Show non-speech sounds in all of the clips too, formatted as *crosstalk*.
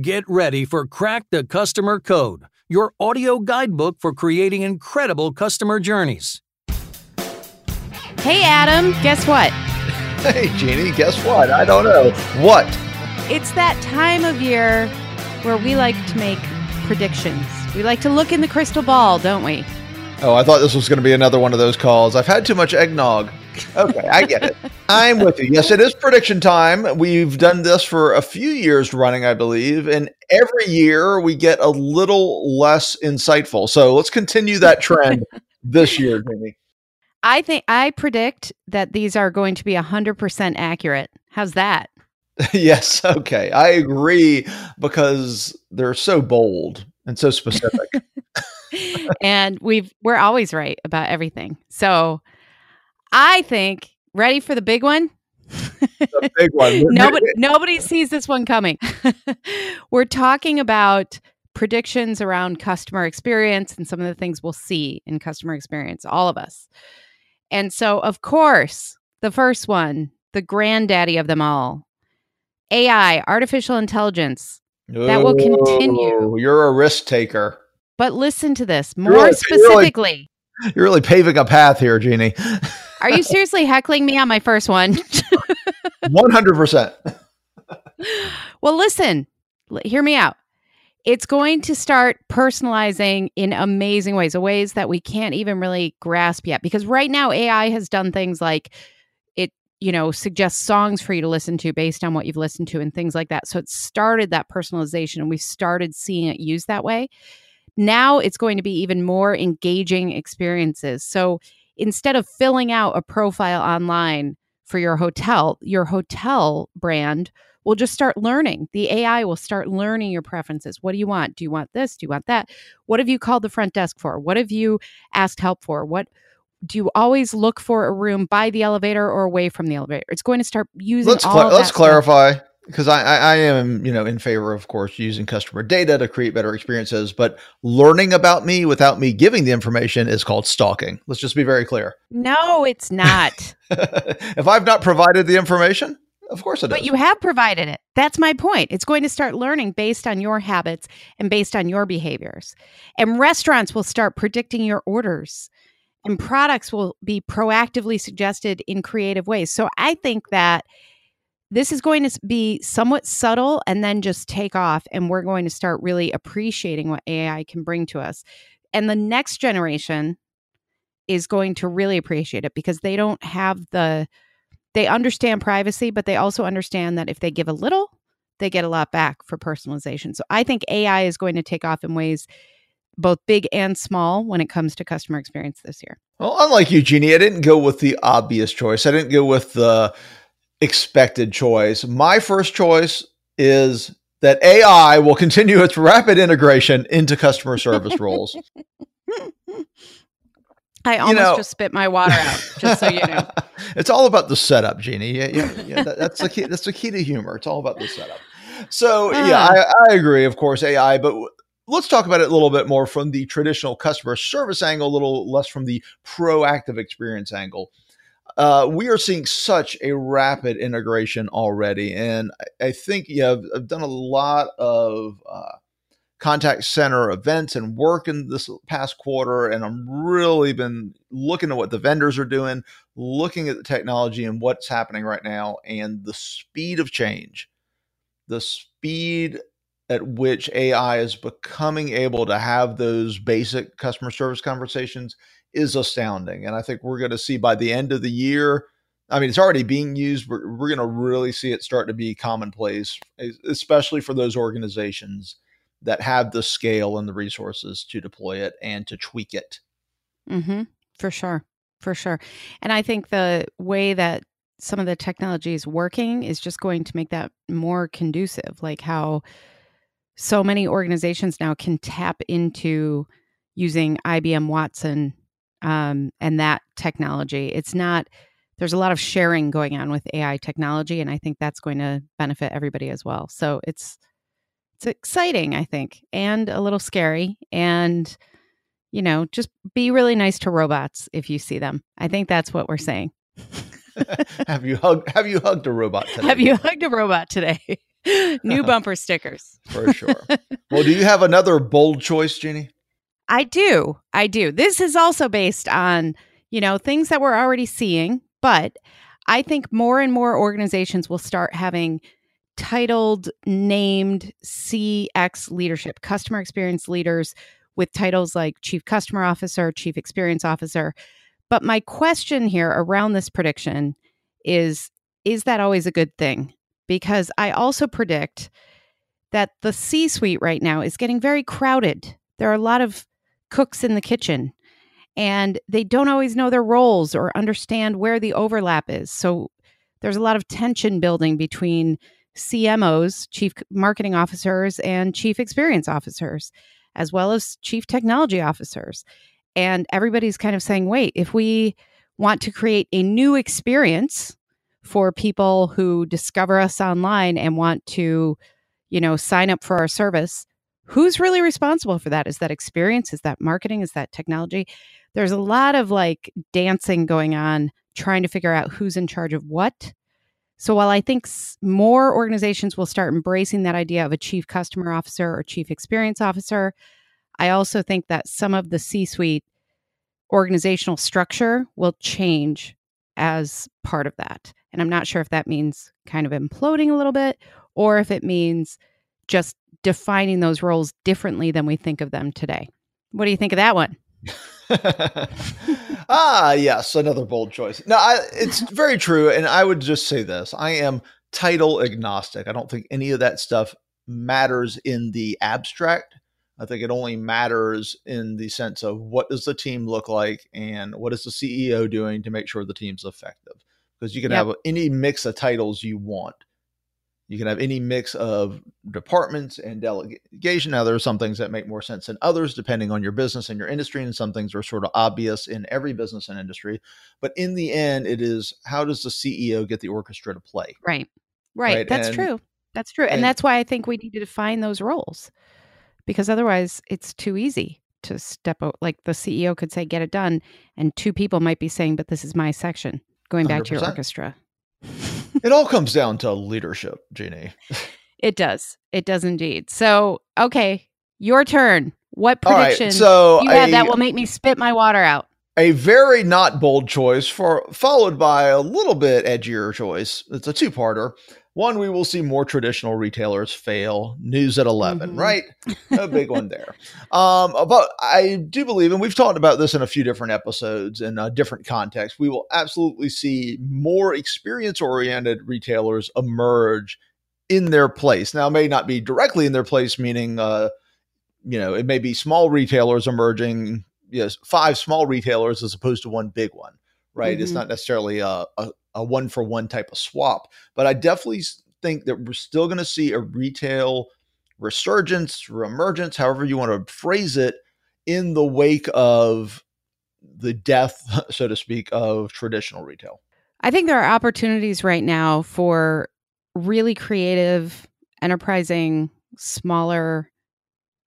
Get ready for Crack the Customer Code, your audio guidebook for creating incredible customer journeys. Hey, Adam, guess what? *laughs* Hey, Jeannie, guess what? I don't know. What? It's that time of year where we like to make predictions. We like to look in the crystal ball, don't we? Oh, I thought this was going to be another one of those calls. I've had too much eggnog. Okay, I get it. I'm with you. Yes, it is prediction time. We've done this for a few years running, I believe, and every year we get a little less insightful. So let's continue that trend *laughs* this year, Jeannie. I think I predict that these are going to be 100% accurate. How's that? *laughs* yes, okay. I agree because they're so bold and so specific. *laughs* and we've we're always right about everything. So I think ready for the big one? the big one. *laughs* nobody nobody sees this one coming. *laughs* we're talking about predictions around customer experience and some of the things we'll see in customer experience, all of us. And so, of course, the first one, the granddaddy of them all, AI, artificial intelligence, that will continue. You're a risk taker. But listen to this more really, specifically. *laughs* You're really, paving a path here, Jeannie. Are you *laughs* seriously heckling me on my first one? *laughs* 100%. well, listen, hear me out it's going to start personalizing in amazing ways, ways that we can't even really grasp yet. Because right now, AI has done things like it, you know, suggests songs for you to listen to based on what you've listened to and things like that. So it started that personalization and we started seeing it used that way. Now it's going to be even more engaging experiences. So instead of filling out a profile online for your hotel, your hotel brand will just start learning. The AI will start learning your preferences. What do you want? Do you want this? Do you want that? What have you called the front desk for? What have you asked help for? What do you always look for a room by the elevator or away from the elevator? It's going to start using. Let's cl- let's clarify because I, I, I am you know in favor of course using customer data to create better experiences, but learning about me without me giving the information is called stalking. Let's just be very clear. No, it's not. *laughs* if I've not provided the information, of course it but you have provided it. That's my point. It's going to start learning based on your habits and based on your behaviors. And restaurants will start predicting your orders and products will be proactively suggested in creative ways. So I think that this is going to be somewhat subtle and then just take off and we're going to start really appreciating what AI can bring to us. And the next generation is going to really appreciate it because they don't have the they understand privacy, but they also understand that if they give a little, they get a lot back for personalization. So I think AI is going to take off in ways both big and small when it comes to customer experience this year. Well, unlike you, Jeannie, I didn't go with the obvious choice. I didn't go with the expected choice. My first choice is that AI will continue its rapid integration into customer service roles. *laughs* I almost you know, just spit my water out, just so you know. *laughs* it's all about the setup, Jeannie. Yeah, yeah, yeah that, that's the key. That's the key to humor. It's all about the setup. So uh. yeah, I, I, agree. Of course, AI, but let's talk about it a little bit more from the traditional customer service angle, a little less from the proactive experience angle. Uh, we are seeing such a rapid integration already, and I, I think yeah, I've, I've, done a lot of. Uh, contact center events and work in this past quarter and i'm really been looking at what the vendors are doing looking at the technology and what's happening right now and the speed of change the speed at which ai is becoming able to have those basic customer service conversations is astounding and i think we're going to see by the end of the year I mean, it's already being used. We're, we're going to really see it start to be commonplace, especially for those organizations that have the scale and the resources to deploy it and to tweak it. Mm-hmm. For sure. For sure. And I think the way that some of the technology is working is just going to make that more conducive, like how so many organizations now can tap into using IBM Watson um, and that technology. It's not, there's a lot of sharing going on with AI technology, and I think that's going to benefit everybody as well. So it's, it's exciting, I think, and a little scary. And, you know, just be really nice to robots if you see them. I think that's what we're saying. *laughs* have you hugged have you hugged a robot today? Have you hugged a robot today? *laughs* New *laughs* bumper stickers. For sure. well, do you have another bold choice, Jeannie? I do. I do. This is also based on, you know, things that we're already seeing, but I think more and more organizations will start having titled, named CX leadership, customer experience leaders with titles like Chief Customer Officer, Chief Experience Officer. But my question here around this prediction is is that always a good thing? Because I also predict that the C suite right now is getting very crowded. There are a lot of cooks in the kitchen and they don't always know their roles or understand where the overlap is. So there's a lot of tension building between CMOs, chief marketing officers, and chief experience officers, as well as chief technology officers. And everybody's kind of saying, wait, if we want to create a new experience for people who discover us online and want to, you know, sign up for our service, who's really responsible for that? Is that experience? Is that marketing? Is that technology? There's a lot of like dancing going on, trying to figure out who's in charge of what. So while I think more organizations will start embracing that idea of a chief customer officer or chief experience officer, I also think that some of the C suite organizational structure will change as part of that. And I'm not sure if that means kind of imploding a little bit or if it means just defining those roles differently than we think of them today. What do you think of that one? *laughs* ah, yes, another bold choice. No, I, it's *laughs* very true. And I would just say this I am title agnostic. I don't think any of that stuff matters in the abstract. I think it only matters in the sense of what does the team look like and what is the CEO doing to make sure the team's effective. Because you can yep. have any mix of titles you want. You can have any mix of departments and delegation. Now, there are some things that make more sense than others, depending on your business and your industry, and some things are sort of obvious in every business and industry. But in the end, it is how does the CEO get the orchestra to play? Right, right. right? That's and, true. That's true, and, and that's why I think we need to define those roles, because otherwise, it's too easy to step out. Like the CEO could say, "Get it done," and two people might be saying, "But this is my section." Going back 100%. to your orchestra it all comes down to leadership, Jeannie. It does. It does indeed. So, okay, your turn. What prediction right, so you have that will make me spit my water out? A very not bold choice for followed by a little bit edgier choice. It's a two-parter. One, we will see more traditional retailers fail. News at 11, mm-hmm. right? *laughs* A big one there. Um, but I do believe, and we've talked about this in a few different episodes in a different context, we will absolutely see more experience oriented retailers emerge in their place. Now, it may not be directly in their place, meaning, uh, you know, it may be small retailers emerging, yes, five small retailers as opposed to one big one right? Mm-hmm. It's not necessarily a, a, a one for one type of swap. But I definitely think that we're still going to see a retail resurgence, reemergence, however you want to phrase it, in the wake of the death, *laughs* so to speak, of traditional retail. I think there are opportunities right now for really creative, enterprising, smaller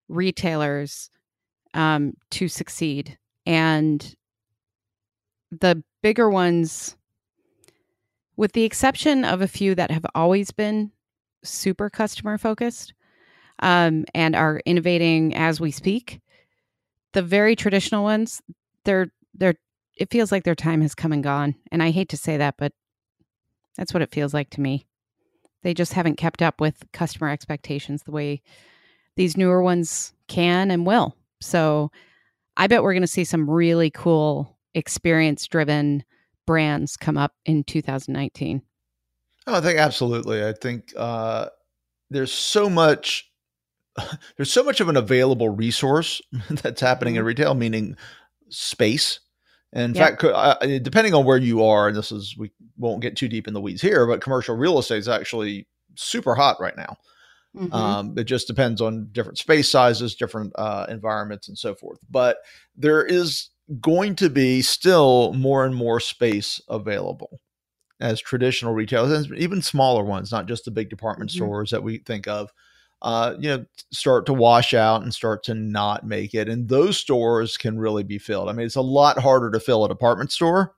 retailers um, to succeed. And the bigger ones with the exception of a few that have always been super customer focused um, and are innovating as we speak, the very traditional ones, they're they're it feels like their time has come and gone. And I hate to say that, but that's what it feels like to me. They just haven't kept up with customer expectations the way these newer ones can and will. So I bet we're going to see some really cool experience driven brands come up in 2019? Oh, I think absolutely. I think uh, there's so much *laughs* there's so much of an available resource *laughs* that's happening in mm-hmm. retail, meaning space. And in yep. fact, depending on where you are, and this is we won't get too deep in the weeds here, but commercial real estate is actually super hot right now. Mm-hmm. Um, it just depends on different space sizes, different uh, environments, and so forth. But there is going to be still more and more space available as traditional retailers, and even smaller ones, not just the big department mm-hmm. stores that we think of, uh, you know, start to wash out and start to not make it. And those stores can really be filled. I mean, it's a lot harder to fill a department store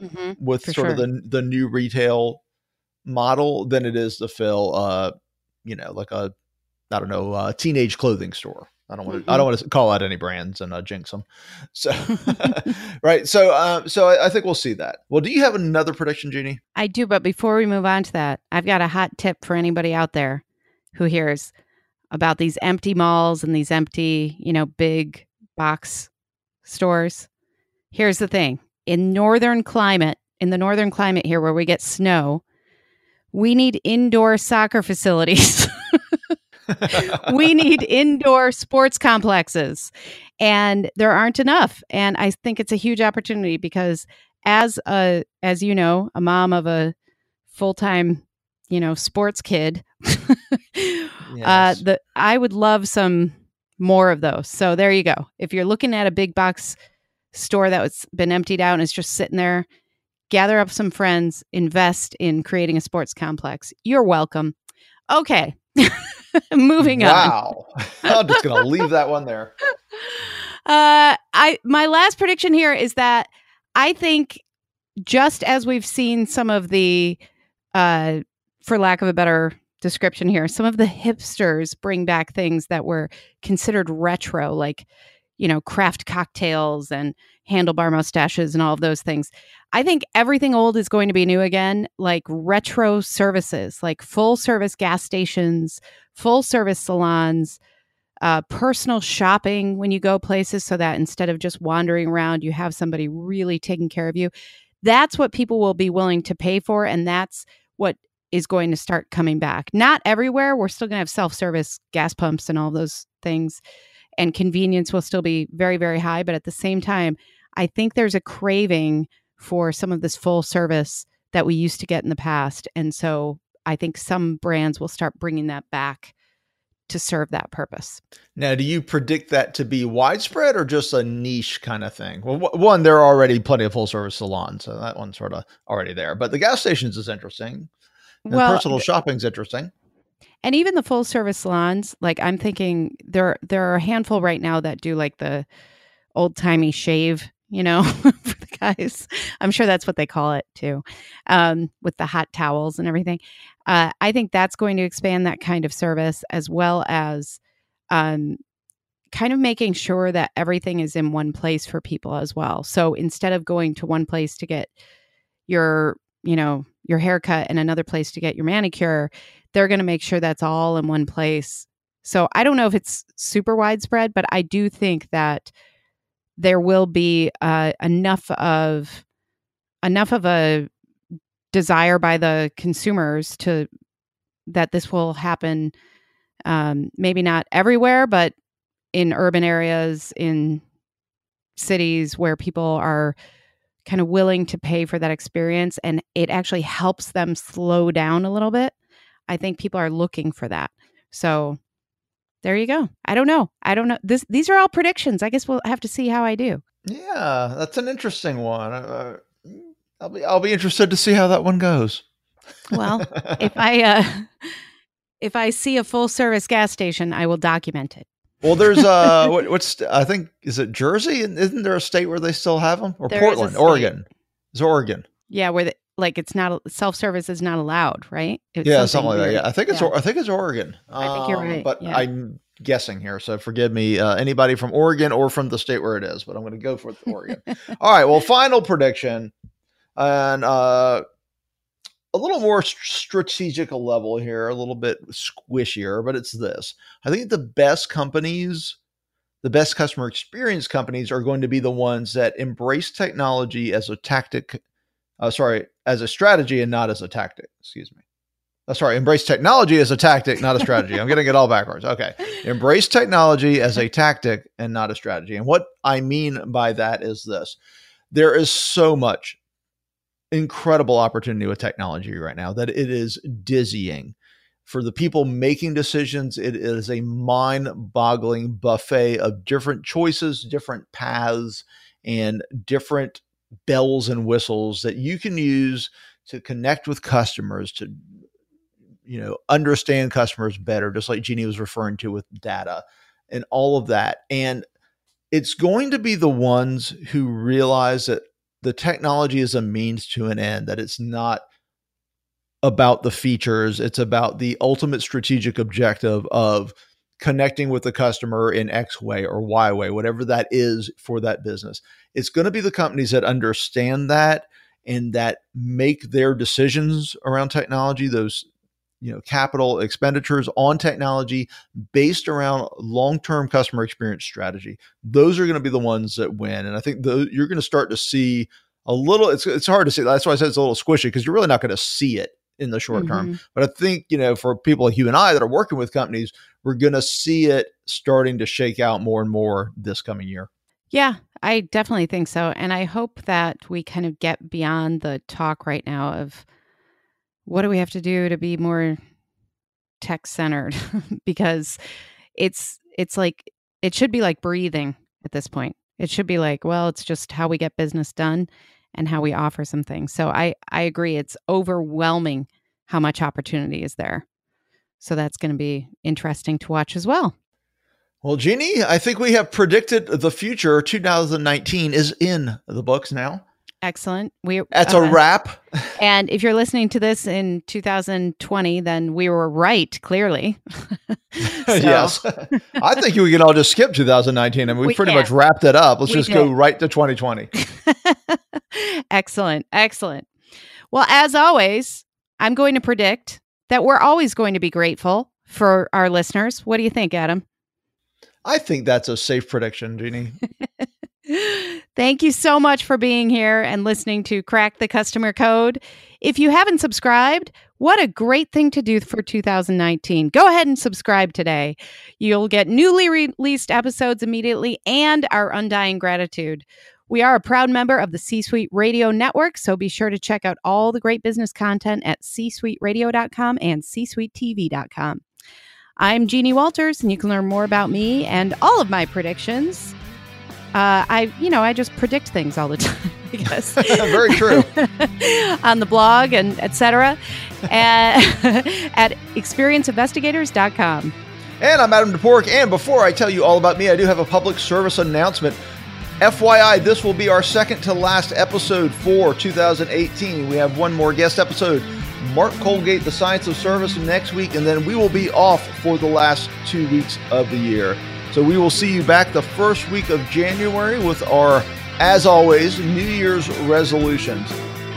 mm-hmm, with sort sure. of the the new retail model than it is to fill uh, you know, like a I don't know, a teenage clothing store. I don't want to. Mm-hmm. I don't want to call out any brands and uh, jinx them. *laughs* So, *laughs* *laughs* right. So, uh, so I, I, think we'll see that. Well, do you have another prediction, Jeannie? I do, but before we move on to that, I've got a hot tip for anybody out there who hears about these empty malls and these empty, you know, big box stores. Here's the thing: in northern climate, in the northern climate here, where we get snow, we need indoor soccer facilities. *laughs* we need indoor sports complexes and there aren't enough and i think it's a huge opportunity because as a as you know a mom of a full-time you know sports kid *laughs* uh, yes. uh the i would love some more of those. So there you go. If you're looking at a big box store that's been emptied out and is just sitting there gather up some friends invest in creating a sports complex. You're welcome. Okay *laughs* *laughs* Moving wow. on. Wow. *laughs* I'm just going to leave that one there. *laughs* Uh, I my last prediction here is that I think just as we've seen some of the, uh, for lack of a better description here, some of the hipsters bring back things that were considered retro, like you know, craft cocktails and handlebar mustaches and all of those things. I think everything old is going to be new again, like retro services, like full service gas stations, full service salons, uh, personal shopping when you go places so that instead of just wandering around, you have somebody really taking care of you. That's what people will be willing to pay for. And that's what is going to start coming back. Not everywhere. We're still going to have self service gas pumps and all those things and convenience will still be very, very high. But at the same time, I think there's a craving for some of this full service that we used to get in the past. And so I think some brands will start bringing that back to serve that purpose. Now, do you predict that to be widespread or just a niche kind of thing? Well, one, there are already plenty of full service salons, so that one's sort of already there. But the gas stations is interesting. And well, personal shopping's interesting and even the full service salons like i'm thinking there there are a handful right now that do like the old timey shave you know *laughs* for the guys. I'm sure that's what they call it too um, with the hot towels and everything. Uh, i think that's going to expand that kind of service as well as um, kind of making sure that everything is in one place for people as well. So instead of going to one place to get your you know your haircut and another place to get your manicure they're going to make sure that's all in one place. So I don't know if it's super widespread, but I do think that there will be uh, enough of enough of a desire by the consumers to that this will happen. Um, maybe not everywhere, but in urban areas, in cities where people are kind of willing to pay for that experience, and it actually helps them slow down a little bit I think people are looking for that. So there you go. I don't know. I don't know. This these are all predictions. I guess we'll have to see how I do. Yeah, that's an interesting one. Uh, I'll be I'll be interested to see how that one goes. Well, if *laughs* I uh *laughs* if I see a full service gas station, I will document it. Well, there's uh, *laughs* what, what's I think is it Jersey? Isn't there a state where they still have them, or there Portland, Oregon? Is Oregon? Yeah, where the, like it's not self service is not allowed, right? It's yeah, something, something like that. Yeah, I think it's yeah. I think it's Oregon. I think you're um, right, but yeah. I'm guessing here, so forgive me, uh, anybody from Oregon or from the state where it is, but I'm going to go for Oregon. *laughs* All right, well, final prediction, and uh, a little more strategic level here, a little bit squishier, but it's this: I think the best companies the best customer experience companies are going to be the ones that embrace technology as a tactic uh, sorry, as a strategy and not as a tactic. Excuse me. Uh, sorry, embrace technology as a tactic, not a strategy. I'm getting it all backwards. Okay. Embrace technology as a tactic and not a strategy. And what I mean by that is this there is so much incredible opportunity with technology right now that it is dizzying. For the people making decisions, it is a mind boggling buffet of different choices, different paths, and different bells and whistles that you can use to connect with customers to you know understand customers better just like jeannie was referring to with data and all of that and it's going to be the ones who realize that the technology is a means to an end that it's not about the features. It's about the ultimate strategic objective of connecting with the customer in X way or Y way, whatever that is for that business. It's going to be the companies that understand that and that make their decisions around technology, those you know capital expenditures on technology based around long-term customer experience strategy those are going to be the ones that win and i think the, you're going to start to see a little it's, it's hard to see that's why i said it's a little squishy because you're really not going to see it in the short mm-hmm. term. But I think, you know, for people like you and I that are working with companies, we're going to see it starting to shake out more and more this coming year. Yeah, I definitely think so. And I hope that we kind of get beyond the talk right now of what do we have to do to be more tech centered *laughs* because it's it's like it should be like breathing at this point. It should be like, well, it's just how we get business done and how we offer some things. So I I agree it's overwhelming how much opportunity is there. So that's going to be interesting to watch as well. Well, Jeannie, I think we have predicted the future. 2019 is in the books now. Excellent. We That's uh, a wrap. *laughs* and if you're listening to this in 2020, then we were right, clearly. *laughs* yes. *laughs* I think we can all just skip 2019 and we, we pretty can. much wrapped it up. Let's we just did. go right to 2020. excellent. Excellent. Well, as always, I'm going to predict that we're always going to be grateful for our listeners. What do you think, Adam? I think that's a safe prediction, Jeannie. Thank you so much for being here and listening to Crack the Customer Code. If you haven't subscribed, what a great thing to do for 2019. Go ahead and subscribe today. You'll get newly released episodes immediately and our undying gratitude. We are a proud member of the C Suite Radio Network, so be sure to check out all the great business content at csuiteradio.com and csuitetv.com. I'm Jeannie Walters, and you can learn more about me and all of my predictions uh, I, you know, I just predict things all the *laughs* time. I guess *laughs* very true *laughs* on the blog and etc. at, at experienceinvestigators.com. And I'm Adam Toporek. And before I tell you all about me, I do have a public service announcement. FYI, this will be our second to last episode for 2018. We have one more guest episode, Mark Colgate, The Science of Service, next week, and then we will be off for the last two weeks of the year. So we will see you back the first week of January with our, as always, New Year's resolutions.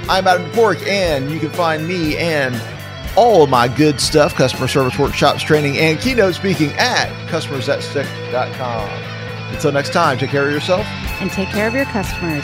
I'm Adam Toporek, and you can find me and all of my good stuff, customer service workshops, training, and keynote speaking at customersthatstick.com. Until next time, take care of yourself and take care of your customers.